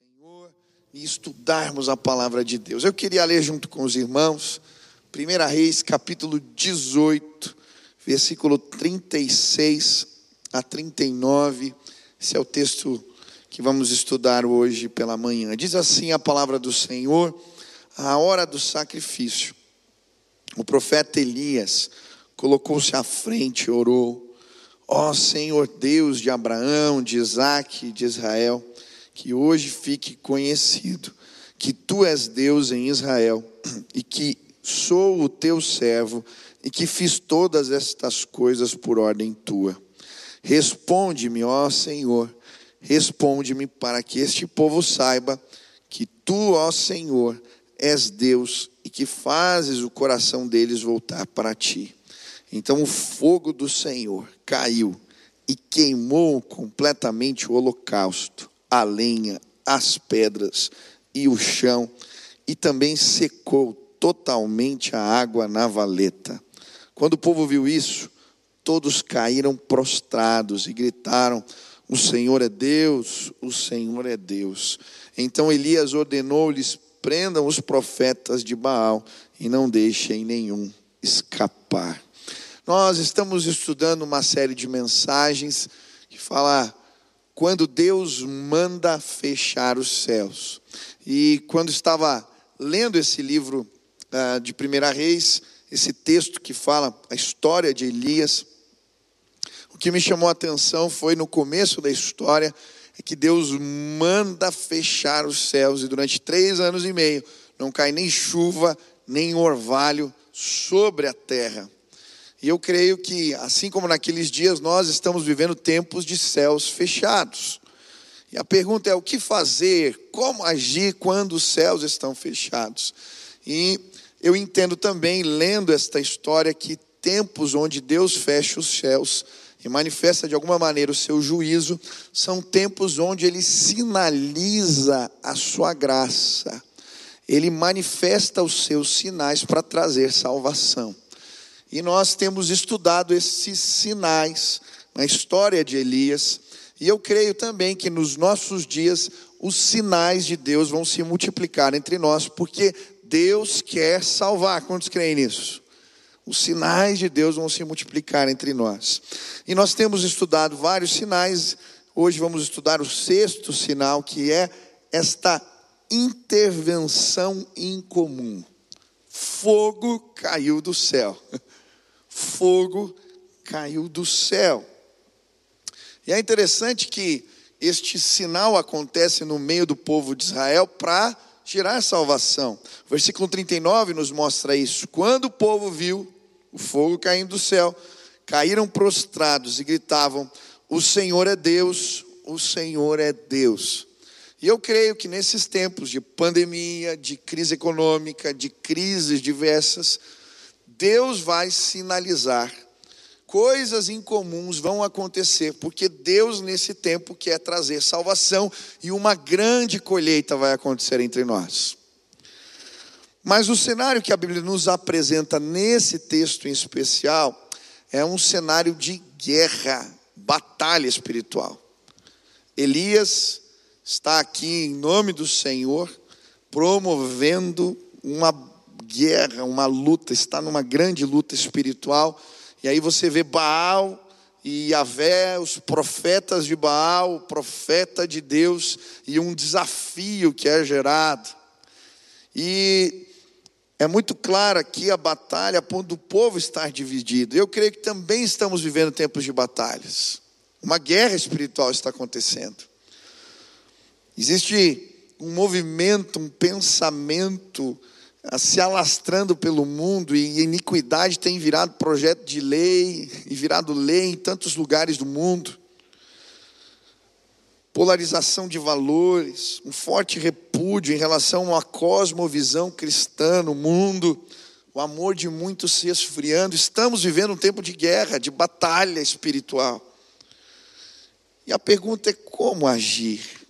Senhor e estudarmos a palavra de Deus. Eu queria ler junto com os irmãos, 1 Reis, capítulo 18, versículo 36 a 39. Esse é o texto que vamos estudar hoje pela manhã. Diz assim a palavra do Senhor: a hora do sacrifício. O profeta Elias colocou-se à frente e orou: Ó oh, Senhor Deus de Abraão, de Isaac de Israel, que hoje fique conhecido que tu és Deus em Israel e que sou o teu servo e que fiz todas estas coisas por ordem tua. Responde-me, ó Senhor, responde-me para que este povo saiba que tu, ó Senhor, és Deus e que fazes o coração deles voltar para ti. Então o fogo do Senhor caiu e queimou completamente o holocausto a lenha, as pedras e o chão, e também secou totalmente a água na valeta. Quando o povo viu isso, todos caíram prostrados e gritaram: O Senhor é Deus, o Senhor é Deus. Então Elias ordenou-lhes: prendam os profetas de Baal e não deixem nenhum escapar. Nós estamos estudando uma série de mensagens que fala quando Deus manda fechar os céus. E quando estava lendo esse livro uh, de Primeira Reis, esse texto que fala a história de Elias, o que me chamou a atenção foi no começo da história é que Deus manda fechar os céus e durante três anos e meio não cai nem chuva nem orvalho sobre a terra. E eu creio que, assim como naqueles dias, nós estamos vivendo tempos de céus fechados. E a pergunta é: o que fazer? Como agir quando os céus estão fechados? E eu entendo também, lendo esta história, que tempos onde Deus fecha os céus e manifesta de alguma maneira o seu juízo, são tempos onde ele sinaliza a sua graça, ele manifesta os seus sinais para trazer salvação. E nós temos estudado esses sinais na história de Elias. E eu creio também que nos nossos dias os sinais de Deus vão se multiplicar entre nós, porque Deus quer salvar. Quantos creem nisso? Os sinais de Deus vão se multiplicar entre nós. E nós temos estudado vários sinais. Hoje vamos estudar o sexto sinal, que é esta intervenção incomum. Fogo caiu do céu. fogo caiu do céu. E é interessante que este sinal acontece no meio do povo de Israel para gerar salvação. O versículo 39 nos mostra isso. Quando o povo viu o fogo caindo do céu, caíram prostrados e gritavam: O Senhor é Deus, o Senhor é Deus. E eu creio que nesses tempos de pandemia, de crise econômica, de crises diversas, Deus vai sinalizar. Coisas incomuns vão acontecer, porque Deus, nesse tempo, quer trazer salvação e uma grande colheita vai acontecer entre nós. Mas o cenário que a Bíblia nos apresenta nesse texto em especial é um cenário de guerra, batalha espiritual. Elias está aqui em nome do Senhor, promovendo uma guerra, uma luta, está numa grande luta espiritual. E aí você vê Baal e Yahvé, os profetas de Baal, o profeta de Deus, e um desafio que é gerado. E é muito claro aqui a batalha a ponto do povo estar dividido. Eu creio que também estamos vivendo tempos de batalhas. Uma guerra espiritual está acontecendo. Existe um movimento, um pensamento se alastrando pelo mundo e iniquidade tem virado projeto de lei e virado lei em tantos lugares do mundo. Polarização de valores, um forte repúdio em relação à cosmovisão cristã no mundo, o amor de muitos se esfriando. Estamos vivendo um tempo de guerra, de batalha espiritual. E a pergunta é como agir?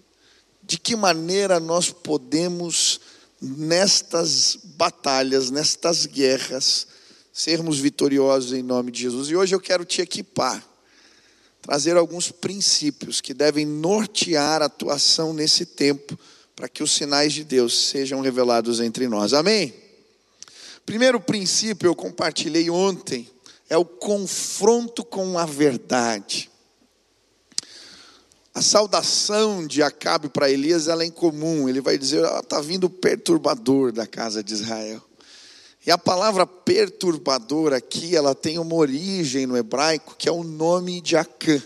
De que maneira nós podemos nestas batalhas, nestas guerras, sermos vitoriosos em nome de Jesus. E hoje eu quero te equipar trazer alguns princípios que devem nortear a atuação nesse tempo, para que os sinais de Deus sejam revelados entre nós. Amém? Primeiro princípio eu compartilhei ontem é o confronto com a verdade. A saudação de Acabe para Elias ela é incomum. Ele vai dizer: está ah, vindo o perturbador da casa de Israel. E a palavra perturbador aqui, ela tem uma origem no hebraico que é o nome de Acã.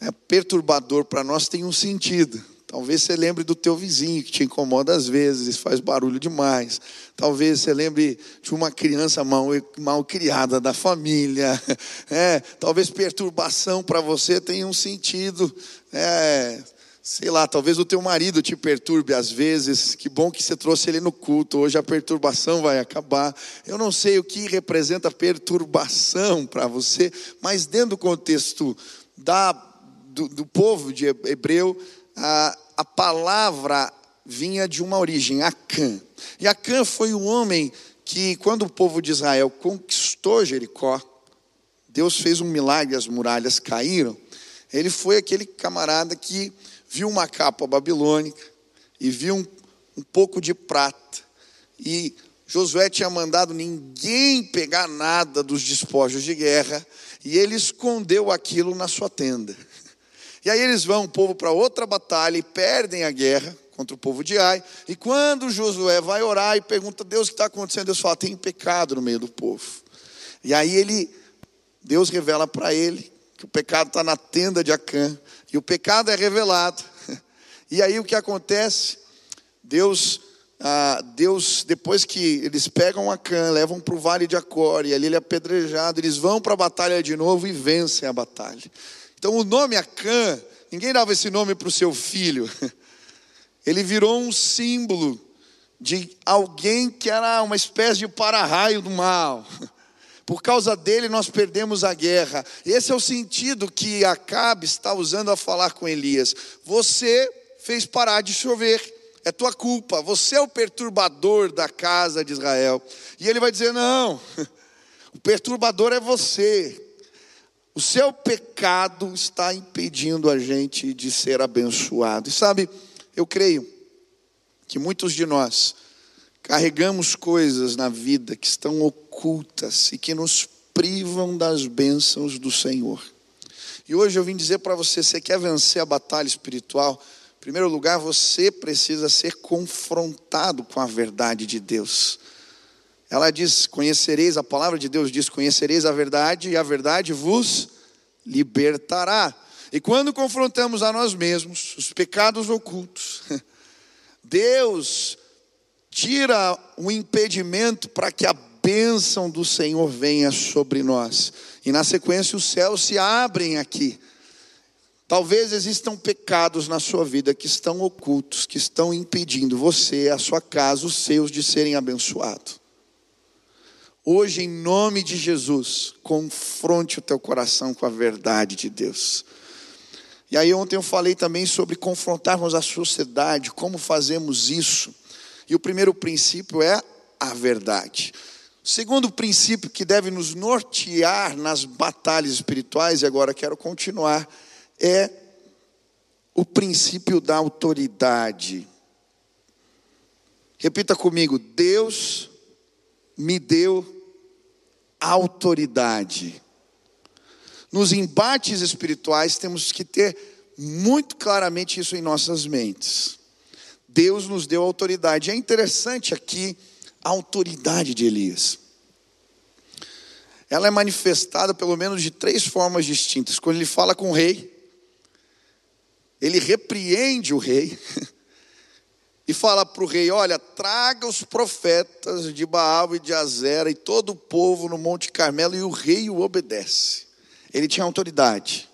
É, perturbador para nós tem um sentido. Talvez você lembre do teu vizinho que te incomoda às vezes, faz barulho demais. Talvez você lembre de uma criança mal, mal criada da família. É, talvez perturbação para você tenha um sentido. É, sei lá, talvez o teu marido te perturbe às vezes. Que bom que você trouxe ele no culto. Hoje a perturbação vai acabar. Eu não sei o que representa perturbação para você, mas dentro do contexto da, do, do povo de Hebreu, a, a palavra vinha de uma origem, Acã. E Acã foi o homem que, quando o povo de Israel conquistou Jericó, Deus fez um milagre, as muralhas caíram. Ele foi aquele camarada que viu uma capa babilônica e viu um, um pouco de prata. E Josué tinha mandado ninguém pegar nada dos despojos de guerra, e ele escondeu aquilo na sua tenda. E aí eles vão, o povo, para outra batalha e perdem a guerra contra o povo de Ai. E quando Josué vai orar e pergunta, Deus, o que está acontecendo? Deus fala, tem pecado no meio do povo. E aí ele, Deus revela para ele que o pecado está na tenda de Acã. E o pecado é revelado. E aí o que acontece? Deus, ah, Deus depois que eles pegam Acã, levam para o vale de Acor, e ali ele é apedrejado, eles vão para a batalha de novo e vencem a batalha. Então o nome Acã, ninguém dava esse nome para o seu filho. Ele virou um símbolo de alguém que era uma espécie de para-raio do mal. Por causa dele nós perdemos a guerra. Esse é o sentido que Acabe está usando a falar com Elias. Você fez parar de chover. É tua culpa. Você é o perturbador da casa de Israel. E ele vai dizer: "Não. O perturbador é você. O seu pecado está impedindo a gente de ser abençoado. E sabe, eu creio que muitos de nós carregamos coisas na vida que estão ocultas e que nos privam das bênçãos do Senhor. E hoje eu vim dizer para você: você quer vencer a batalha espiritual? Em primeiro lugar, você precisa ser confrontado com a verdade de Deus. Ela diz: Conhecereis, a palavra de Deus diz: Conhecereis a verdade, e a verdade vos libertará. E quando confrontamos a nós mesmos, os pecados ocultos, Deus tira o impedimento para que a bênção do Senhor venha sobre nós. E na sequência os céus se abrem aqui. Talvez existam pecados na sua vida que estão ocultos, que estão impedindo você, a sua casa, os seus de serem abençoados. Hoje, em nome de Jesus, confronte o teu coração com a verdade de Deus. E aí, ontem eu falei também sobre confrontarmos a sociedade, como fazemos isso. E o primeiro princípio é a verdade. O segundo princípio que deve nos nortear nas batalhas espirituais, e agora quero continuar, é o princípio da autoridade. Repita comigo: Deus me deu autoridade. Nos embates espirituais temos que ter muito claramente isso em nossas mentes. Deus nos deu autoridade. É interessante aqui a autoridade de Elias. Ela é manifestada pelo menos de três formas distintas. Quando ele fala com o rei, ele repreende o rei. e fala para o rei: Olha, traga os profetas de Baal e de Azera e todo o povo no Monte Carmelo, e o rei o obedece. Ele tinha autoridade.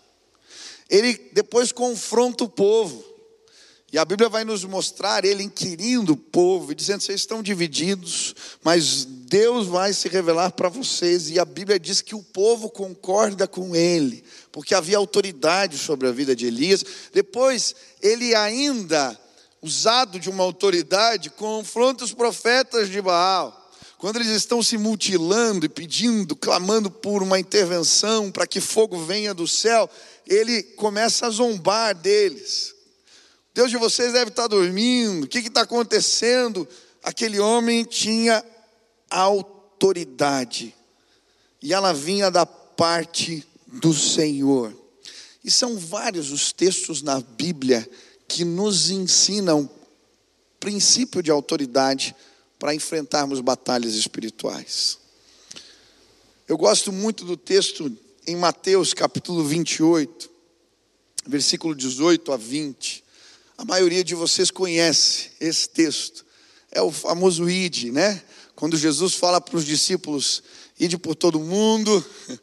Ele depois confronta o povo. E a Bíblia vai nos mostrar ele inquirindo o povo, dizendo: vocês estão divididos, mas Deus vai se revelar para vocês. E a Bíblia diz que o povo concorda com ele, porque havia autoridade sobre a vida de Elias. Depois, ele ainda usado de uma autoridade, confronta os profetas de Baal, quando eles estão se mutilando e pedindo, clamando por uma intervenção para que fogo venha do céu, ele começa a zombar deles. Deus de vocês deve estar dormindo, o que está acontecendo? Aquele homem tinha autoridade, e ela vinha da parte do Senhor. E são vários os textos na Bíblia que nos ensinam princípio de autoridade para enfrentarmos batalhas espirituais. Eu gosto muito do texto em Mateus capítulo 28, versículo 18 a 20. A maioria de vocês conhece esse texto. É o famoso id, né? Quando Jesus fala para os discípulos, ide por todo mundo,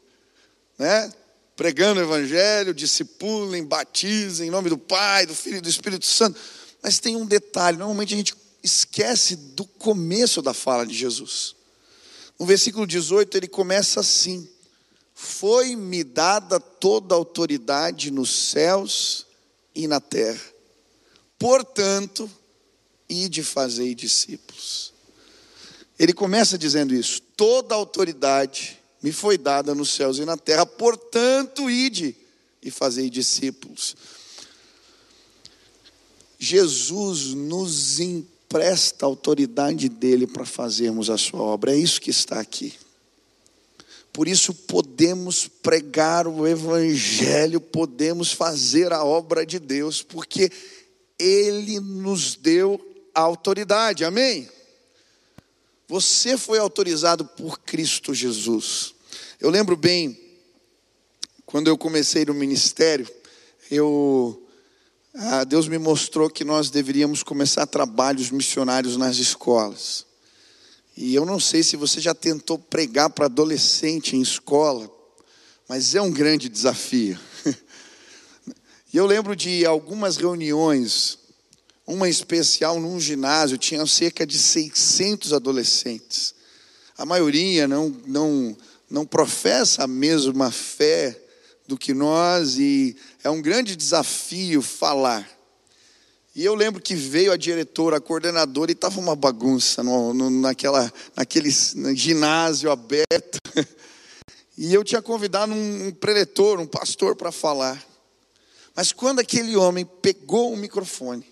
né? Pregando o evangelho, discipulem, batizem em nome do Pai, do Filho e do Espírito Santo. Mas tem um detalhe, normalmente a gente esquece do começo da fala de Jesus. No versículo 18 ele começa assim: Foi-me dada toda a autoridade nos céus e na terra. Portanto, ide fazei discípulos. Ele começa dizendo isso: toda a autoridade me foi dada nos céus e na terra, portanto, ide e fazei discípulos. Jesus nos empresta a autoridade dele para fazermos a sua obra. É isso que está aqui. Por isso podemos pregar o evangelho, podemos fazer a obra de Deus, porque ele nos deu a autoridade. Amém. Você foi autorizado por Cristo Jesus. Eu lembro bem quando eu comecei no ministério, eu ah, Deus me mostrou que nós deveríamos começar trabalhos missionários nas escolas. E eu não sei se você já tentou pregar para adolescente em escola, mas é um grande desafio. E eu lembro de algumas reuniões, uma especial num ginásio, tinha cerca de 600 adolescentes. A maioria não, não, não professa a mesma fé do que nós e é um grande desafio falar. E eu lembro que veio a diretora, a coordenadora, e estava uma bagunça no, no, naquela, naquele ginásio aberto. E eu tinha convidado um, um preletor, um pastor para falar. Mas quando aquele homem pegou o microfone,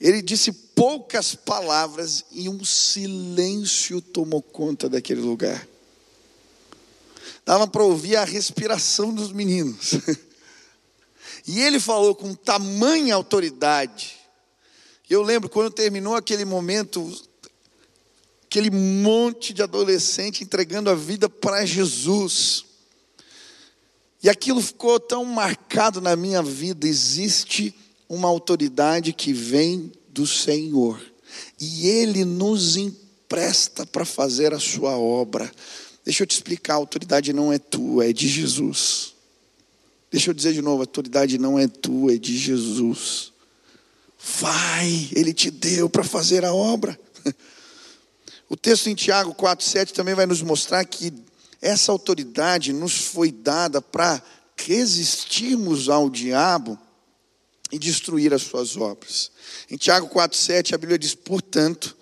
ele disse poucas palavras e um silêncio tomou conta daquele lugar dava para ouvir a respiração dos meninos. E ele falou com tamanha autoridade. Eu lembro quando terminou aquele momento, aquele monte de adolescente entregando a vida para Jesus. E aquilo ficou tão marcado na minha vida. Existe uma autoridade que vem do Senhor, e Ele nos empresta para fazer a sua obra. Deixa eu te explicar: a autoridade não é tua, é de Jesus. Deixa eu dizer de novo: a autoridade não é tua, é de Jesus. Vai, Ele te deu para fazer a obra. O texto em Tiago 4,7 também vai nos mostrar que essa autoridade nos foi dada para resistirmos ao diabo e destruir as suas obras. Em Tiago 4,7 a Bíblia diz: portanto,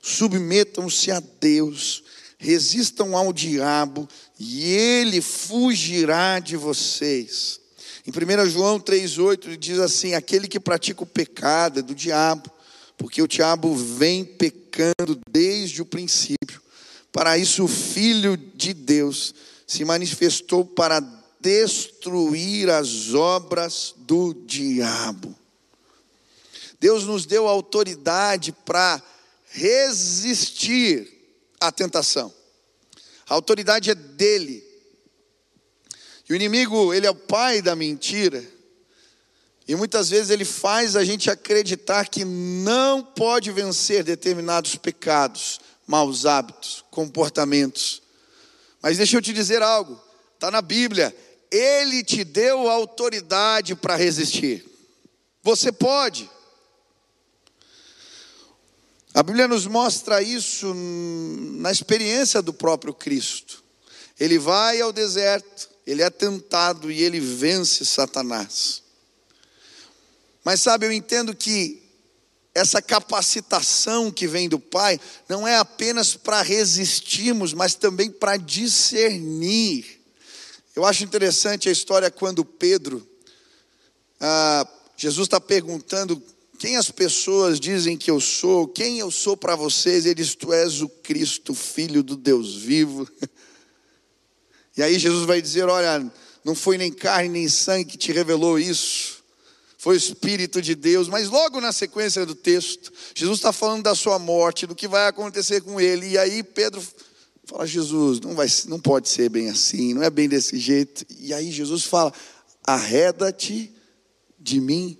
submetam-se a Deus resistam ao diabo e ele fugirá de vocês. Em 1 João 3,8 diz assim: aquele que pratica o pecado é do diabo, porque o diabo vem pecando desde o princípio. Para isso, o Filho de Deus se manifestou para destruir as obras do diabo. Deus nos deu autoridade para resistir a tentação. A autoridade é dele. E o inimigo, ele é o pai da mentira. E muitas vezes ele faz a gente acreditar que não pode vencer determinados pecados, maus hábitos, comportamentos. Mas deixa eu te dizer algo, está na Bíblia, ele te deu autoridade para resistir. Você pode. A Bíblia nos mostra isso na experiência do próprio Cristo. Ele vai ao deserto, ele é tentado e ele vence Satanás. Mas sabe, eu entendo que essa capacitação que vem do Pai não é apenas para resistirmos, mas também para discernir. Eu acho interessante a história quando Pedro, ah, Jesus está perguntando quem as pessoas dizem que eu sou, quem eu sou para vocês, ele diz: Tu és o Cristo, filho do Deus vivo. E aí Jesus vai dizer: Olha, não foi nem carne nem sangue que te revelou isso, foi o Espírito de Deus. Mas logo na sequência do texto, Jesus está falando da sua morte, do que vai acontecer com ele. E aí Pedro fala: Jesus, não, vai, não pode ser bem assim, não é bem desse jeito. E aí Jesus fala: Arreda-te de mim,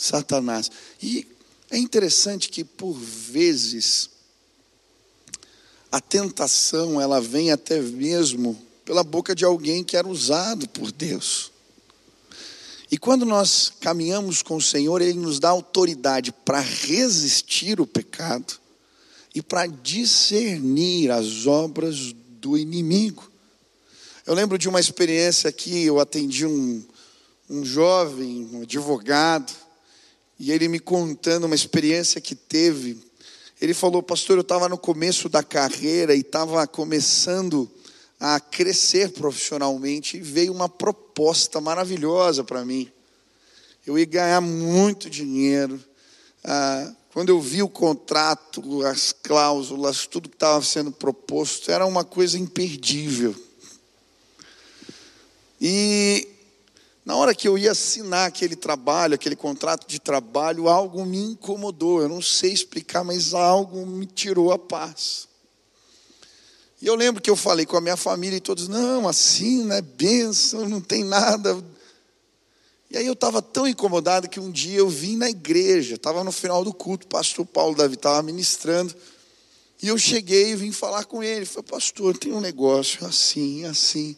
Satanás. E é interessante que por vezes a tentação ela vem até mesmo pela boca de alguém que era usado por Deus. E quando nós caminhamos com o Senhor, Ele nos dá autoridade para resistir o pecado e para discernir as obras do inimigo. Eu lembro de uma experiência que eu atendi um, um jovem, um advogado, e ele me contando uma experiência que teve. Ele falou, pastor, eu estava no começo da carreira e estava começando a crescer profissionalmente e veio uma proposta maravilhosa para mim. Eu ia ganhar muito dinheiro. Ah, quando eu vi o contrato, as cláusulas, tudo que estava sendo proposto, era uma coisa imperdível. E na hora que eu ia assinar aquele trabalho, aquele contrato de trabalho, algo me incomodou. Eu não sei explicar, mas algo me tirou a paz. E eu lembro que eu falei com a minha família e todos, não, assim, né, benção, não tem nada. E aí eu estava tão incomodado que um dia eu vim na igreja, estava no final do culto, o pastor Paulo Davi estava ministrando, e eu cheguei e vim falar com ele. Falei, pastor, tem um negócio assim, assim,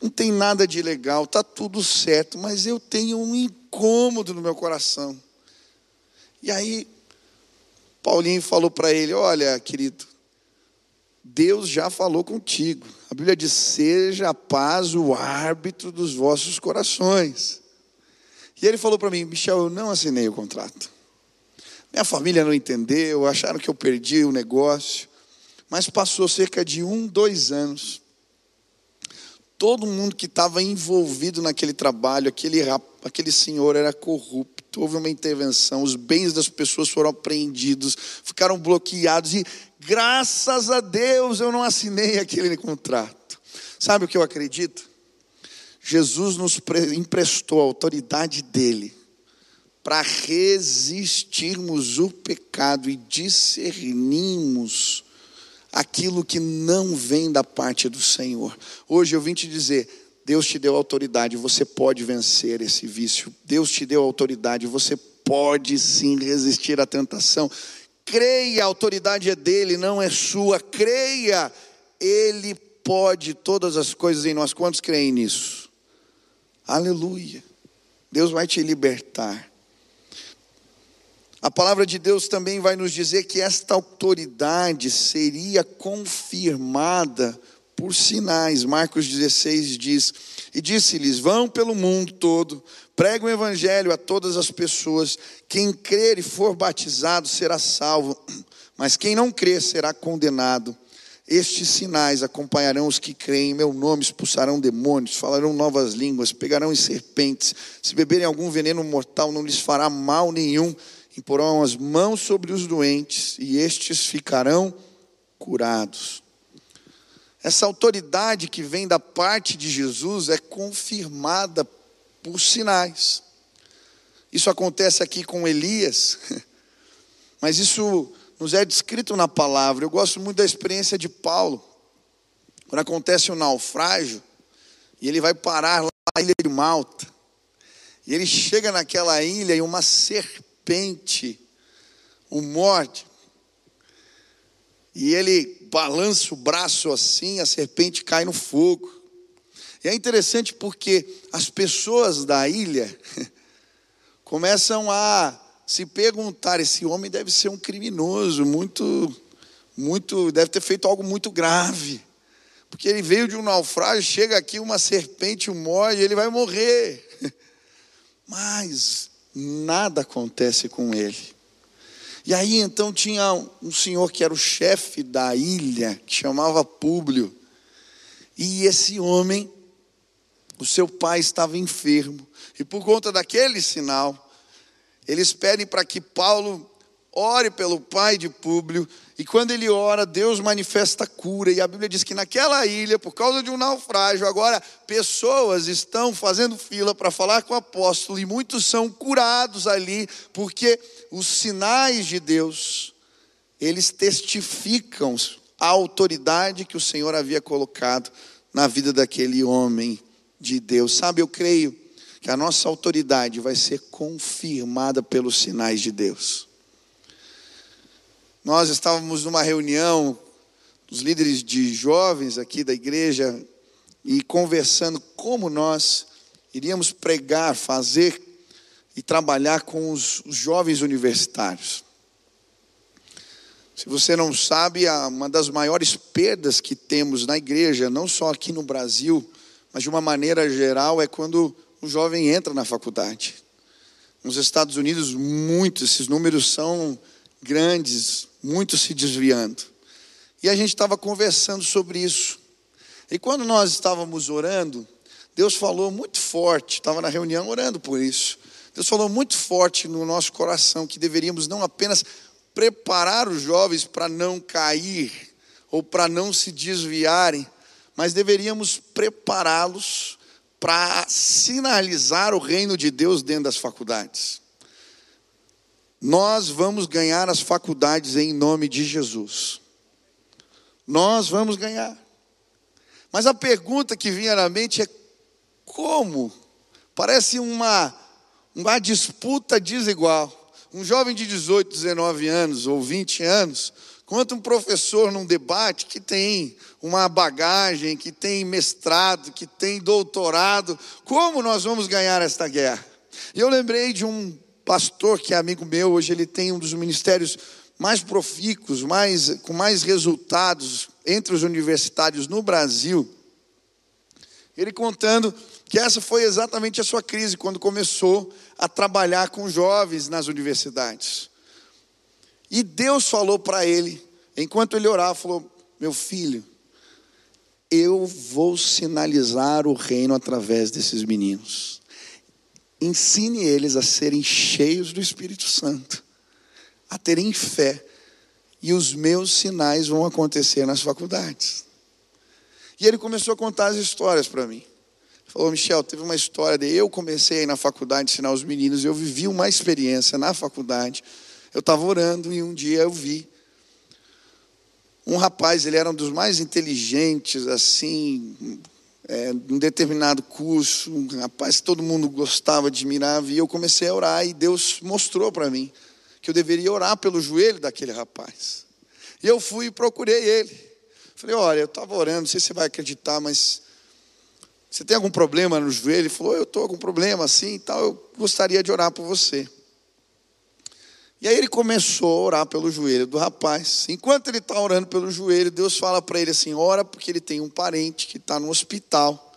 não tem nada de legal, está tudo certo, mas eu tenho um incômodo no meu coração. E aí, Paulinho falou para ele: Olha, querido, Deus já falou contigo. A Bíblia diz: seja a paz o árbitro dos vossos corações. E ele falou para mim: Michel, eu não assinei o contrato. Minha família não entendeu, acharam que eu perdi o negócio. Mas passou cerca de um, dois anos. Todo mundo que estava envolvido naquele trabalho, aquele, aquele senhor era corrupto, houve uma intervenção, os bens das pessoas foram apreendidos, ficaram bloqueados e Graças a Deus eu não assinei aquele contrato. Sabe o que eu acredito? Jesus nos emprestou a autoridade dele para resistirmos o pecado e discernirmos aquilo que não vem da parte do Senhor. Hoje eu vim te dizer, Deus te deu autoridade, você pode vencer esse vício. Deus te deu autoridade, você pode sim resistir à tentação. Creia, a autoridade é dele, não é sua. Creia, ele pode todas as coisas em nós. Quantos creem nisso? Aleluia. Deus vai te libertar. A palavra de Deus também vai nos dizer que esta autoridade seria confirmada por sinais. Marcos 16 diz: E disse-lhes: Vão pelo mundo todo, Prega o evangelho a todas as pessoas. Quem crer e for batizado será salvo, mas quem não crer será condenado. Estes sinais acompanharão os que creem em meu nome, expulsarão demônios, falarão novas línguas, pegarão em serpentes. Se beberem algum veneno mortal, não lhes fará mal nenhum. Imporão as mãos sobre os doentes e estes ficarão curados. Essa autoridade que vem da parte de Jesus é confirmada por sinais. Isso acontece aqui com Elias, mas isso nos é descrito na palavra. Eu gosto muito da experiência de Paulo. Quando acontece um naufrágio, e ele vai parar lá na ilha de Malta, e ele chega naquela ilha e uma serpente o morde, e ele balança o braço assim, a serpente cai no fogo. E é interessante porque as pessoas da ilha começam a se perguntar: esse homem deve ser um criminoso, muito, muito, deve ter feito algo muito grave. Porque ele veio de um naufrágio, chega aqui, uma serpente o morde, ele vai morrer. Mas nada acontece com ele. E aí então tinha um senhor que era o chefe da ilha, que chamava Públio. E esse homem, o seu pai estava enfermo. E por conta daquele sinal, eles pedem para que Paulo ore pelo pai de Públio e quando ele ora, Deus manifesta cura. E a Bíblia diz que naquela ilha, por causa de um naufrágio, agora pessoas estão fazendo fila para falar com o apóstolo, e muitos são curados ali, porque os sinais de Deus, eles testificam a autoridade que o Senhor havia colocado na vida daquele homem de Deus. Sabe, eu creio que a nossa autoridade vai ser confirmada pelos sinais de Deus. Nós estávamos numa reunião dos líderes de jovens aqui da igreja e conversando como nós iríamos pregar, fazer e trabalhar com os, os jovens universitários. Se você não sabe, uma das maiores perdas que temos na igreja, não só aqui no Brasil, mas de uma maneira geral, é quando o jovem entra na faculdade. Nos Estados Unidos, muitos, esses números são grandes, muitos se desviando. E a gente estava conversando sobre isso. E quando nós estávamos orando, Deus falou muito forte, estava na reunião orando por isso. Deus falou muito forte no nosso coração que deveríamos não apenas preparar os jovens para não cair ou para não se desviarem, mas deveríamos prepará-los para sinalizar o reino de Deus dentro das faculdades. Nós vamos ganhar as faculdades em nome de Jesus. Nós vamos ganhar. Mas a pergunta que vinha na mente é como? Parece uma, uma disputa desigual. Um jovem de 18, 19 anos ou 20 anos, contra um professor num debate que tem uma bagagem, que tem mestrado, que tem doutorado. Como nós vamos ganhar esta guerra? E eu lembrei de um pastor que é amigo meu, hoje ele tem um dos ministérios mais profícuos, mais, com mais resultados entre os universitários no Brasil. Ele contando que essa foi exatamente a sua crise quando começou a trabalhar com jovens nas universidades. E Deus falou para ele, enquanto ele orava, falou: Meu filho, eu vou sinalizar o reino através desses meninos. Ensine eles a serem cheios do Espírito Santo, a terem fé, e os meus sinais vão acontecer nas faculdades. E ele começou a contar as histórias para mim. Falou, Michel, teve uma história de eu comecei aí na faculdade a ensinar os meninos, eu vivi uma experiência na faculdade. Eu estava orando e um dia eu vi um rapaz, ele era um dos mais inteligentes, assim, é, um determinado curso, um rapaz que todo mundo gostava, admirava, e eu comecei a orar, e Deus mostrou para mim que eu deveria orar pelo joelho daquele rapaz. E eu fui e procurei ele. Falei, olha, eu estava orando, não sei se você vai acreditar, mas você tem algum problema no joelho? Ele falou, eu estou com problema assim e tal, eu gostaria de orar por você. E aí ele começou a orar pelo joelho do rapaz. Enquanto ele está orando pelo joelho, Deus fala para ele assim: ora, porque ele tem um parente que está no hospital.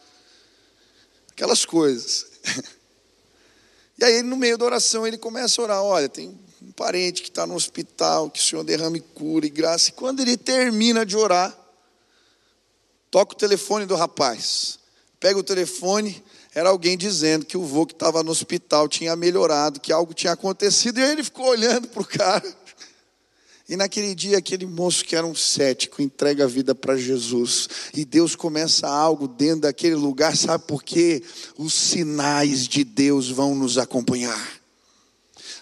Aquelas coisas. E aí, no meio da oração, ele começa a orar: olha, tem um parente que está no hospital, que o Senhor derrame cura e graça. E quando ele termina de orar, toca o telefone do rapaz. Pega o telefone, era alguém dizendo que o vô que estava no hospital tinha melhorado, que algo tinha acontecido, e aí ele ficou olhando para o cara. E naquele dia, aquele moço que era um cético entrega a vida para Jesus, e Deus começa algo dentro daquele lugar, sabe por quê? Os sinais de Deus vão nos acompanhar.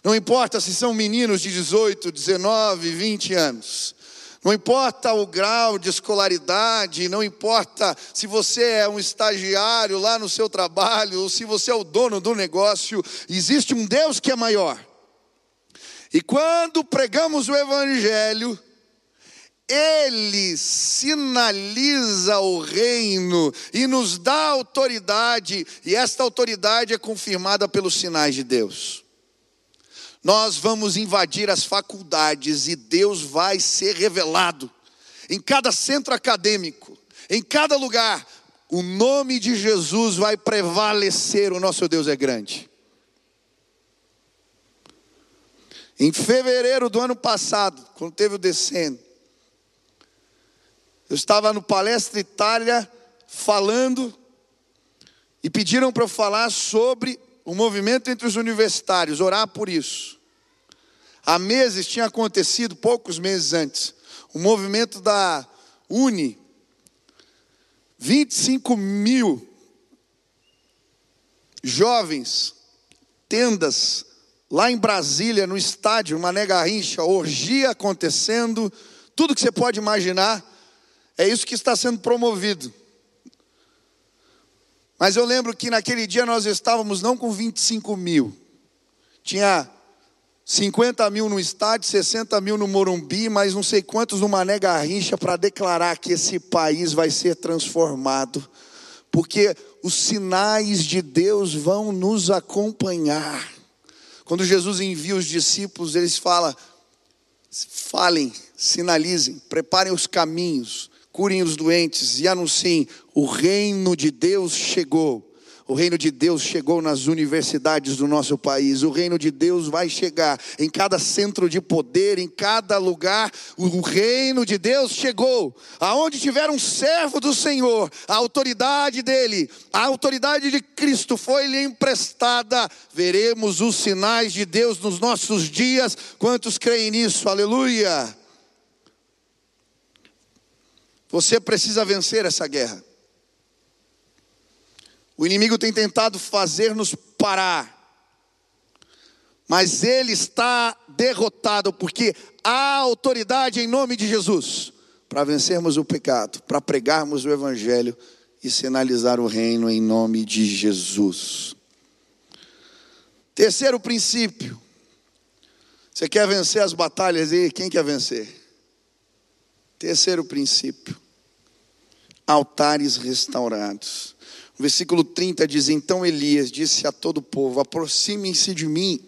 Não importa se são meninos de 18, 19, 20 anos, não importa o grau de escolaridade, não importa se você é um estagiário lá no seu trabalho, ou se você é o dono do negócio, existe um Deus que é maior. E quando pregamos o Evangelho, ele sinaliza o reino e nos dá autoridade, e esta autoridade é confirmada pelos sinais de Deus. Nós vamos invadir as faculdades e Deus vai ser revelado. Em cada centro acadêmico, em cada lugar, o nome de Jesus vai prevalecer. O nosso Deus é grande. Em fevereiro do ano passado, quando teve o descendo, eu estava no Palestra Itália falando e pediram para eu falar sobre o movimento entre os universitários, orar por isso. Há meses tinha acontecido, poucos meses antes, o movimento da Uni. 25 mil jovens, tendas, lá em Brasília, no estádio, Mané Garrincha, orgia acontecendo, tudo que você pode imaginar, é isso que está sendo promovido. Mas eu lembro que naquele dia nós estávamos não com 25 mil, tinha 50 mil no estádio, 60 mil no Morumbi, mas não sei quantos no Mané Garrincha para declarar que esse país vai ser transformado, porque os sinais de Deus vão nos acompanhar. Quando Jesus envia os discípulos, eles falam: falem, sinalizem, preparem os caminhos, curem os doentes e anunciem: o reino de Deus chegou. O reino de Deus chegou nas universidades do nosso país. O reino de Deus vai chegar em cada centro de poder, em cada lugar. O reino de Deus chegou. Aonde tiver um servo do Senhor, a autoridade dele, a autoridade de Cristo foi-lhe emprestada. Veremos os sinais de Deus nos nossos dias. Quantos creem nisso? Aleluia. Você precisa vencer essa guerra. O inimigo tem tentado fazer-nos parar, mas ele está derrotado, porque há autoridade em nome de Jesus para vencermos o pecado, para pregarmos o Evangelho e sinalizar o reino em nome de Jesus. Terceiro princípio. Você quer vencer as batalhas e quem quer vencer? Terceiro princípio. Altares restaurados. O versículo 30 diz: Então Elias disse a todo o povo: Aproximem-se de mim.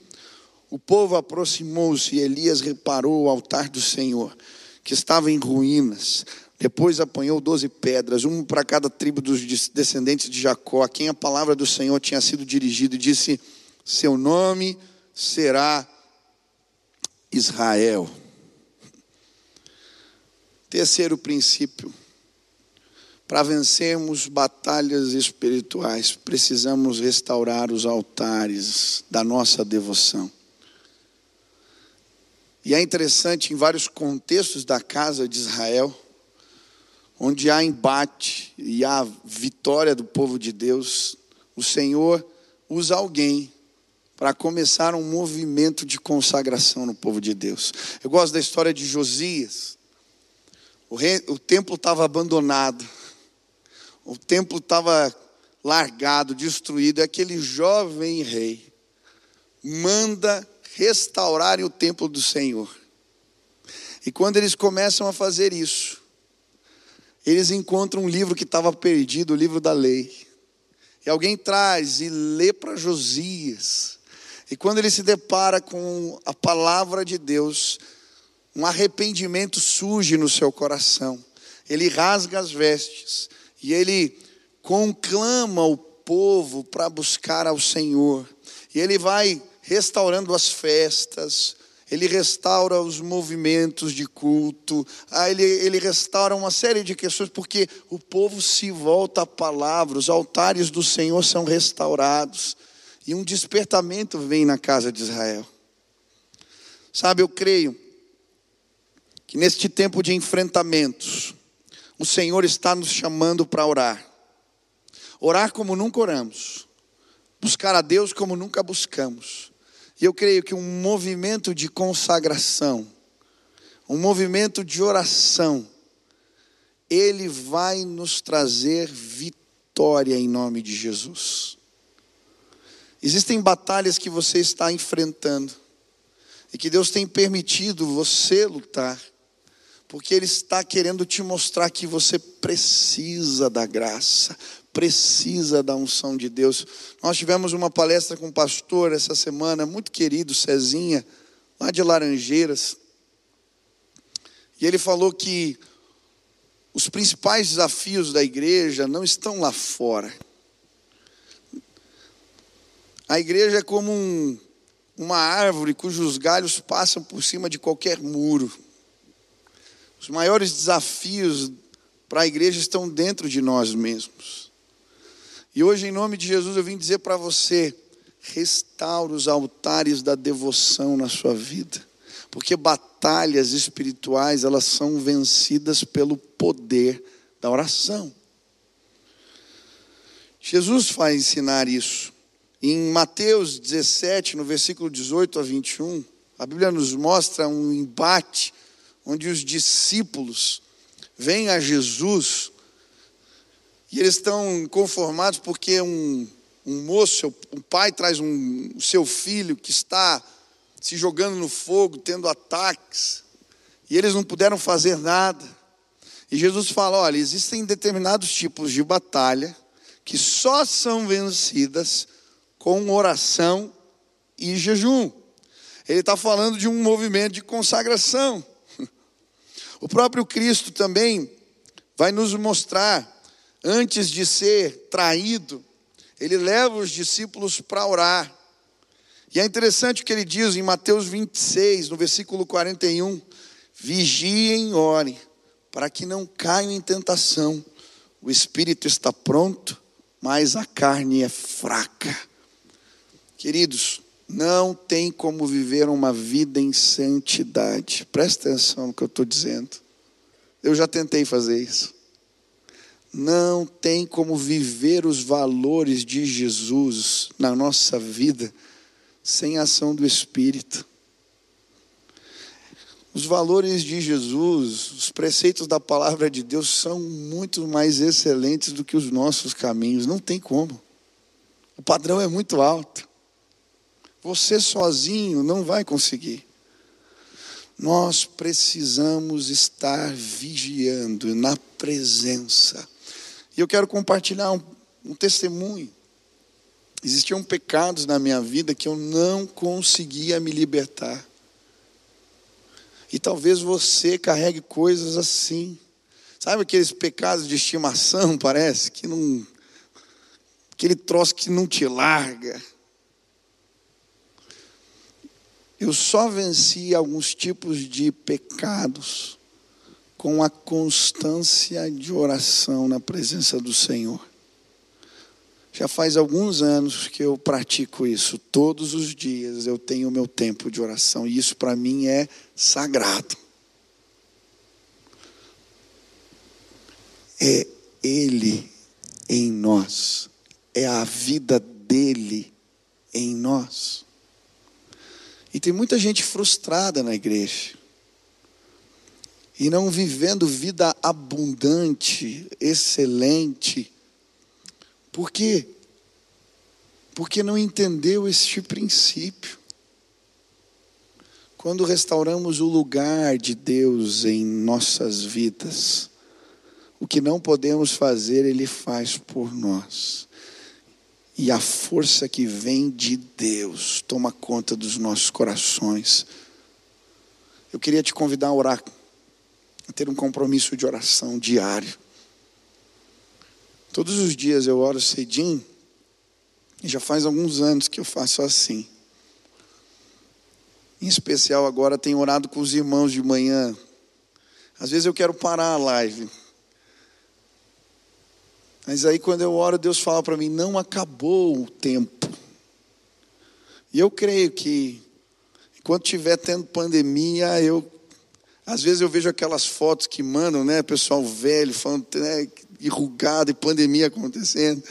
O povo aproximou-se e Elias reparou o altar do Senhor, que estava em ruínas. Depois apanhou doze pedras, uma para cada tribo dos descendentes de Jacó, a quem a palavra do Senhor tinha sido dirigida, e disse: Seu nome será Israel. Terceiro princípio para vencermos batalhas espirituais, precisamos restaurar os altares da nossa devoção. E é interessante, em vários contextos da casa de Israel, onde há embate e há vitória do povo de Deus, o Senhor usa alguém para começar um movimento de consagração no povo de Deus. Eu gosto da história de Josias. O, rei, o templo estava abandonado o templo estava largado, destruído, e aquele jovem rei manda restaurarem o templo do Senhor. E quando eles começam a fazer isso, eles encontram um livro que estava perdido, o livro da lei. E alguém traz e lê para Josias. E quando ele se depara com a palavra de Deus, um arrependimento surge no seu coração. Ele rasga as vestes e ele conclama o povo para buscar ao Senhor. E ele vai restaurando as festas, ele restaura os movimentos de culto, ah, ele, ele restaura uma série de questões, porque o povo se volta à palavra, os altares do Senhor são restaurados, e um despertamento vem na casa de Israel. Sabe, eu creio que neste tempo de enfrentamentos, o Senhor está nos chamando para orar. Orar como nunca oramos. Buscar a Deus como nunca buscamos. E eu creio que um movimento de consagração, um movimento de oração, ele vai nos trazer vitória em nome de Jesus. Existem batalhas que você está enfrentando e que Deus tem permitido você lutar porque Ele está querendo te mostrar que você precisa da graça, precisa da unção de Deus. Nós tivemos uma palestra com um pastor essa semana, muito querido, Cezinha, lá de Laranjeiras, e ele falou que os principais desafios da igreja não estão lá fora. A igreja é como um, uma árvore cujos galhos passam por cima de qualquer muro. Os maiores desafios para a igreja estão dentro de nós mesmos. E hoje, em nome de Jesus, eu vim dizer para você: restaure os altares da devoção na sua vida. Porque batalhas espirituais, elas são vencidas pelo poder da oração. Jesus vai ensinar isso. Em Mateus 17, no versículo 18 a 21, a Bíblia nos mostra um embate onde os discípulos vêm a Jesus e eles estão conformados porque um, um moço, um pai traz um, o seu filho que está se jogando no fogo, tendo ataques, e eles não puderam fazer nada. E Jesus fala: olha, existem determinados tipos de batalha que só são vencidas com oração e jejum. Ele está falando de um movimento de consagração. O próprio Cristo também vai nos mostrar, antes de ser traído, ele leva os discípulos para orar. E é interessante o que ele diz em Mateus 26, no versículo 41: Vigiem e orem, para que não caiam em tentação. O espírito está pronto, mas a carne é fraca. Queridos, não tem como viver uma vida em santidade. Presta atenção no que eu estou dizendo. Eu já tentei fazer isso. Não tem como viver os valores de Jesus na nossa vida sem ação do Espírito. Os valores de Jesus, os preceitos da palavra de Deus são muito mais excelentes do que os nossos caminhos, não tem como. O padrão é muito alto. Você sozinho não vai conseguir. Nós precisamos estar vigiando na presença. E eu quero compartilhar um, um testemunho. Existiam pecados na minha vida que eu não conseguia me libertar. E talvez você carregue coisas assim. Sabe aqueles pecados de estimação, parece? Que não. Aquele troço que não te larga. Eu só venci alguns tipos de pecados com a constância de oração na presença do Senhor. Já faz alguns anos que eu pratico isso. Todos os dias eu tenho o meu tempo de oração. E isso para mim é sagrado. É Ele em nós. É a vida dele em nós. E tem muita gente frustrada na igreja. E não vivendo vida abundante, excelente. Por quê? Porque não entendeu este princípio. Quando restauramos o lugar de Deus em nossas vidas, o que não podemos fazer, Ele faz por nós. E a força que vem de Deus toma conta dos nossos corações. Eu queria te convidar a orar, a ter um compromisso de oração diário. Todos os dias eu oro cedinho, e já faz alguns anos que eu faço assim. Em especial agora tenho orado com os irmãos de manhã. Às vezes eu quero parar a live, mas aí quando eu oro, Deus fala para mim: não acabou o tempo. E eu creio que, enquanto estiver tendo pandemia, eu. Às vezes eu vejo aquelas fotos que mandam, né? Pessoal velho, falando, né, enrugado e pandemia acontecendo.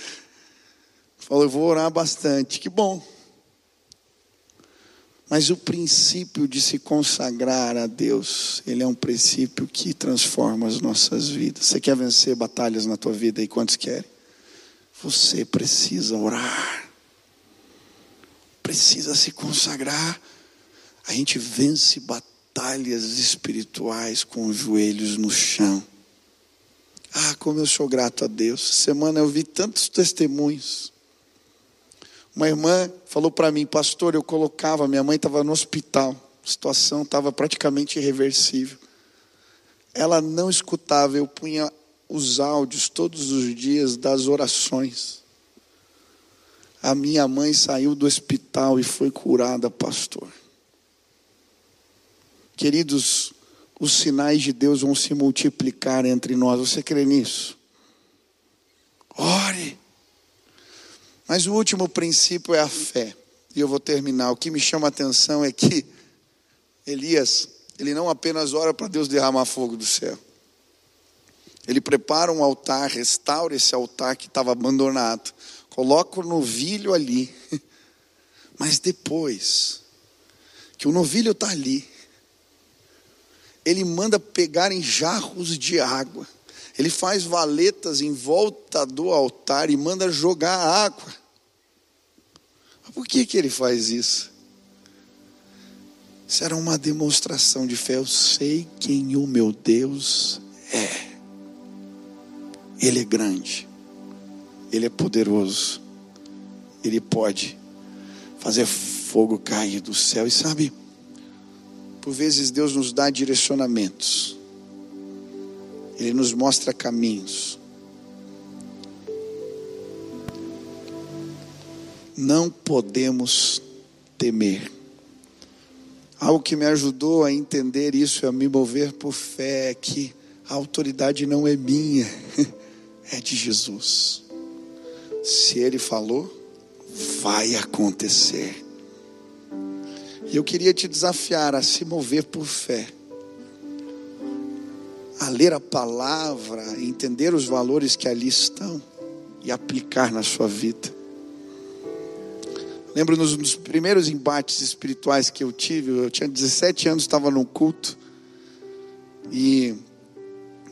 Falo, eu vou orar bastante. Que bom. Mas o princípio de se consagrar a Deus, ele é um princípio que transforma as nossas vidas. Você quer vencer batalhas na tua vida e quantos querem? Você precisa orar. Precisa se consagrar. A gente vence batalhas espirituais com os joelhos no chão. Ah, como eu sou grato a Deus. Semana eu vi tantos testemunhos uma irmã falou para mim, pastor, eu colocava, minha mãe estava no hospital, a situação estava praticamente irreversível. Ela não escutava, eu punha os áudios todos os dias das orações. A minha mãe saiu do hospital e foi curada, pastor. Queridos, os sinais de Deus vão se multiplicar entre nós. Você crê nisso? Ore. Mas o último princípio é a fé. E eu vou terminar. O que me chama a atenção é que Elias, ele não apenas ora para Deus derramar fogo do céu. Ele prepara um altar, restaura esse altar que estava abandonado, coloca o novilho ali. Mas depois que o novilho está ali, ele manda pegar em jarros de água. Ele faz valetas em volta do altar e manda jogar água. Por que, que ele faz isso? Isso era uma demonstração de fé. Eu sei quem o meu Deus é. Ele é grande, Ele é poderoso, Ele pode fazer fogo cair do céu. E sabe, por vezes Deus nos dá direcionamentos, Ele nos mostra caminhos. Não podemos temer. Algo que me ajudou a entender isso a me mover por fé é que a autoridade não é minha, é de Jesus. Se Ele falou, vai acontecer. E eu queria te desafiar a se mover por fé, a ler a palavra, entender os valores que ali estão e aplicar na sua vida. Lembro nos, nos primeiros embates espirituais que eu tive, eu tinha 17 anos, estava num culto e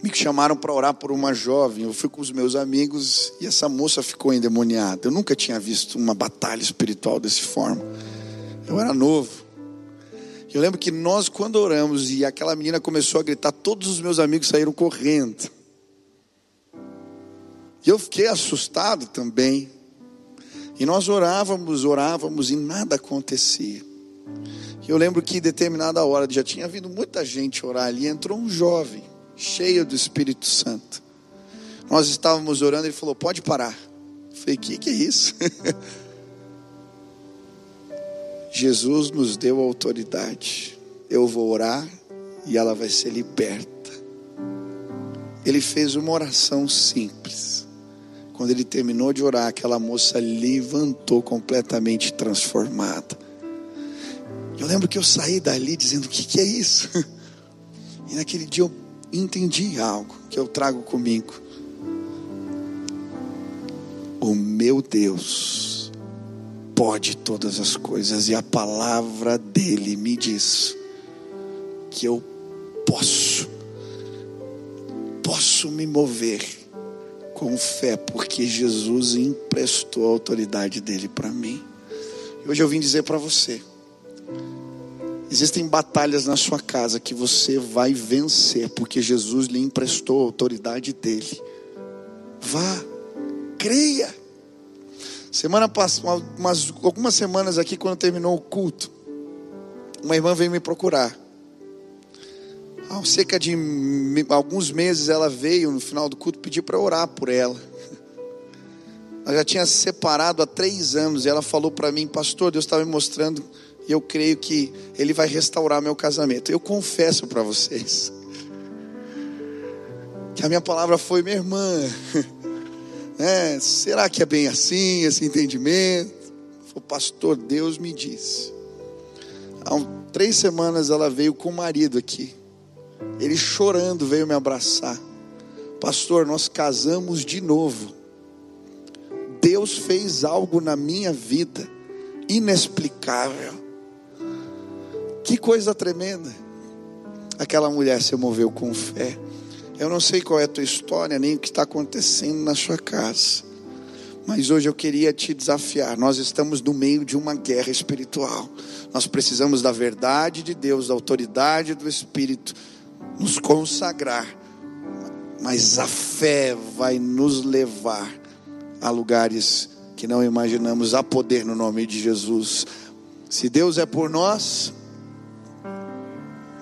me chamaram para orar por uma jovem. Eu fui com os meus amigos e essa moça ficou endemoniada. Eu nunca tinha visto uma batalha espiritual desse forma. Eu era novo. Eu lembro que nós, quando oramos e aquela menina começou a gritar, todos os meus amigos saíram correndo. E eu fiquei assustado também. E nós orávamos, orávamos e nada acontecia. Eu lembro que em determinada hora, já tinha vindo muita gente orar ali, entrou um jovem, cheio do Espírito Santo. Nós estávamos orando, ele falou: Pode parar. Eu falei: Que que é isso? Jesus nos deu autoridade. Eu vou orar e ela vai ser liberta. Ele fez uma oração simples. Quando ele terminou de orar, aquela moça levantou completamente transformada. Eu lembro que eu saí dali dizendo: O que, que é isso? E naquele dia eu entendi algo que eu trago comigo. O meu Deus pode todas as coisas, e a palavra dele me diz que eu posso, posso me mover com fé, porque Jesus emprestou a autoridade dele para mim. E hoje eu vim dizer para você: existem batalhas na sua casa que você vai vencer, porque Jesus lhe emprestou a autoridade dele. Vá, creia. Semana passada, umas, algumas semanas aqui, quando terminou o culto, uma irmã veio me procurar. Há cerca de alguns meses ela veio no final do culto pedir para orar por ela. Ela já tinha se separado há três anos e ela falou para mim, pastor, Deus está me mostrando e eu creio que Ele vai restaurar meu casamento. Eu confesso para vocês que a minha palavra foi, minha irmã, É, será que é bem assim, esse entendimento? O pastor, Deus me disse. Há um, três semanas ela veio com o marido aqui. Ele chorando veio me abraçar. Pastor, nós casamos de novo. Deus fez algo na minha vida inexplicável. Que coisa tremenda. Aquela mulher se moveu com fé. Eu não sei qual é a tua história, nem o que está acontecendo na sua casa. Mas hoje eu queria te desafiar. Nós estamos no meio de uma guerra espiritual. Nós precisamos da verdade de Deus, da autoridade do Espírito, nos consagrar. Mas a fé vai nos levar a lugares que não imaginamos, a poder no nome de Jesus. Se Deus é por nós,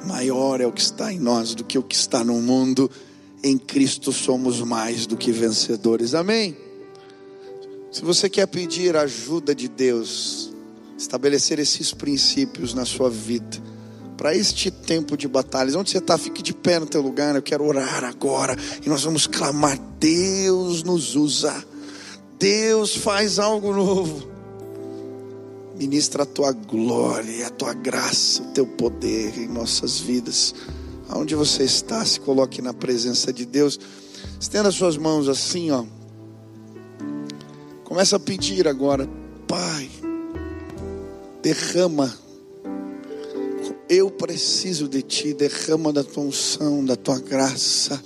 maior é o que está em nós do que o que está no mundo. Em Cristo somos mais do que vencedores. Amém. Se você quer pedir ajuda de Deus, estabelecer esses princípios na sua vida, para este tempo de batalhas, onde você está, fique de pé no teu lugar. Eu quero orar agora e nós vamos clamar: Deus nos usa, Deus faz algo novo. Ministra a tua glória, a tua graça, o teu poder em nossas vidas. Aonde você está, se coloque na presença de Deus. Estenda suas mãos assim, ó. Começa a pedir agora, Pai, derrama. Eu preciso de Ti, derrama da Tua unção, da Tua graça,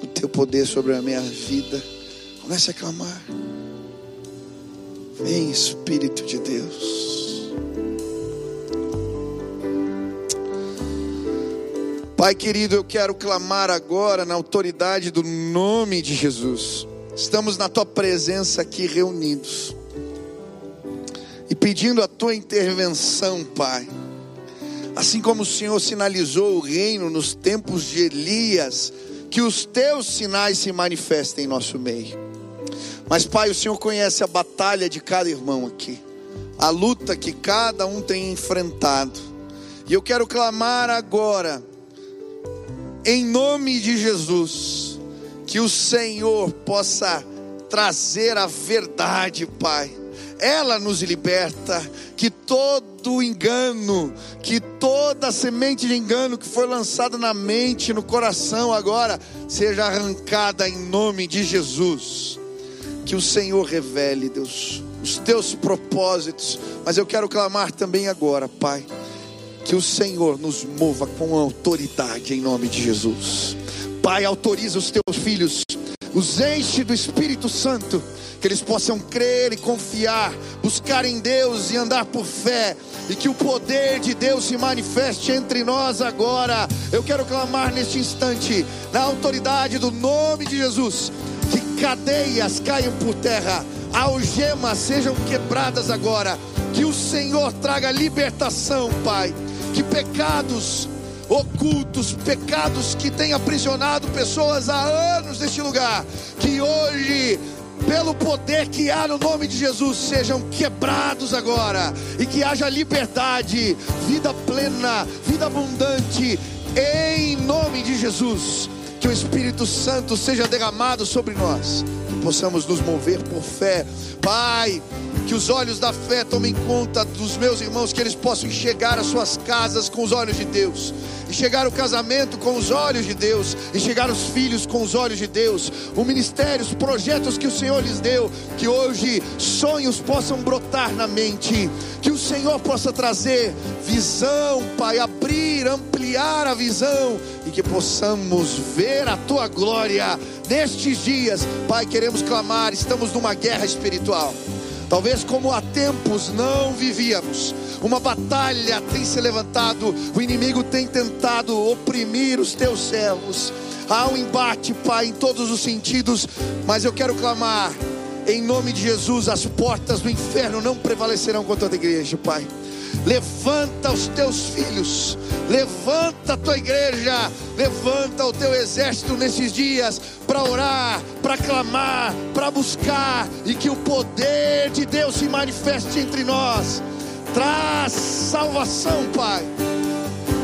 do Teu poder sobre a minha vida. Comece a clamar. Vem, Espírito de Deus. Pai querido, eu quero clamar agora na autoridade do nome de Jesus. Estamos na tua presença aqui reunidos e pedindo a tua intervenção, Pai. Assim como o Senhor sinalizou o reino nos tempos de Elias, que os teus sinais se manifestem em nosso meio. Mas, Pai, o Senhor conhece a batalha de cada irmão aqui, a luta que cada um tem enfrentado. E eu quero clamar agora, em nome de Jesus, que o Senhor possa trazer a verdade, Pai. Ela nos liberta, que todo engano, que toda semente de engano que foi lançada na mente, no coração agora, seja arrancada em nome de Jesus. Que o Senhor revele, Deus, os teus propósitos, mas eu quero clamar também agora, Pai, que o Senhor nos mova com autoridade em nome de Jesus. Pai, autoriza os teus filhos, os enche do Espírito Santo, que eles possam crer e confiar, buscar em Deus e andar por fé, e que o poder de Deus se manifeste entre nós agora. Eu quero clamar neste instante, na autoridade do nome de Jesus, que cadeias caiam por terra, algemas sejam quebradas agora, que o Senhor traga libertação, Pai, que pecados ocultos, pecados que têm aprisionado pessoas há anos neste lugar, que hoje pelo poder que há no nome de Jesus, sejam quebrados agora e que haja liberdade, vida plena, vida abundante, em nome de Jesus. Que o Espírito Santo seja derramado sobre nós, que possamos nos mover por fé, Pai. Que os olhos da fé tomem conta dos meus irmãos, que eles possam enxergar as suas casas com os olhos de Deus, enxergar o casamento com os olhos de Deus, enxergar os filhos com os olhos de Deus, o ministério, os projetos que o Senhor lhes deu, que hoje sonhos possam brotar na mente, que o Senhor possa trazer visão, Pai, abrir, ampliar a visão e que possamos ver a tua glória nestes dias, Pai. Queremos clamar, estamos numa guerra espiritual. Talvez como há tempos não vivíamos. Uma batalha tem se levantado, o inimigo tem tentado oprimir os teus servos. Há um embate, Pai, em todos os sentidos, mas eu quero clamar, em nome de Jesus, as portas do inferno não prevalecerão contra a igreja, Pai. Levanta os teus filhos, levanta a tua igreja, levanta o teu exército nesses dias para orar, para clamar, para buscar e que o poder de Deus se manifeste entre nós. Traz salvação, Pai.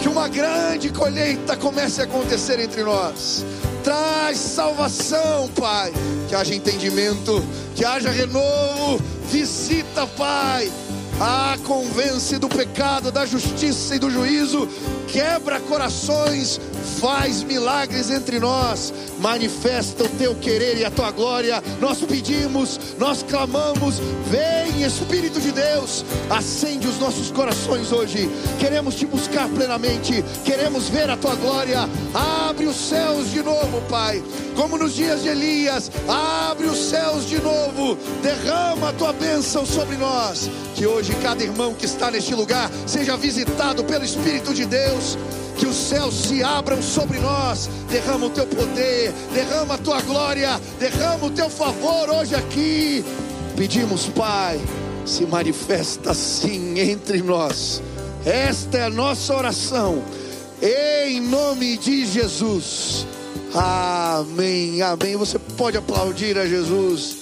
Que uma grande colheita comece a acontecer entre nós. Traz salvação, Pai. Que haja entendimento, que haja renovo. Visita, Pai ah, convence do pecado, da justiça e do juízo, quebra corações, faz milagres entre nós, manifesta o teu querer e a tua glória. Nós pedimos, nós clamamos, vem Espírito de Deus, acende os nossos corações hoje. Queremos te buscar plenamente, queremos ver a tua glória. Abre os céus de novo, Pai, como nos dias de Elias. Abre os céus de novo, derrama a tua bênção sobre nós. Que hoje cada irmão que está neste lugar seja visitado pelo Espírito de Deus que os céus se abram sobre nós, derrama o teu poder, derrama a tua glória, derrama o teu favor hoje aqui. Pedimos, Pai, se manifesta assim entre nós. Esta é a nossa oração, em nome de Jesus. Amém, amém. Você pode aplaudir a Jesus.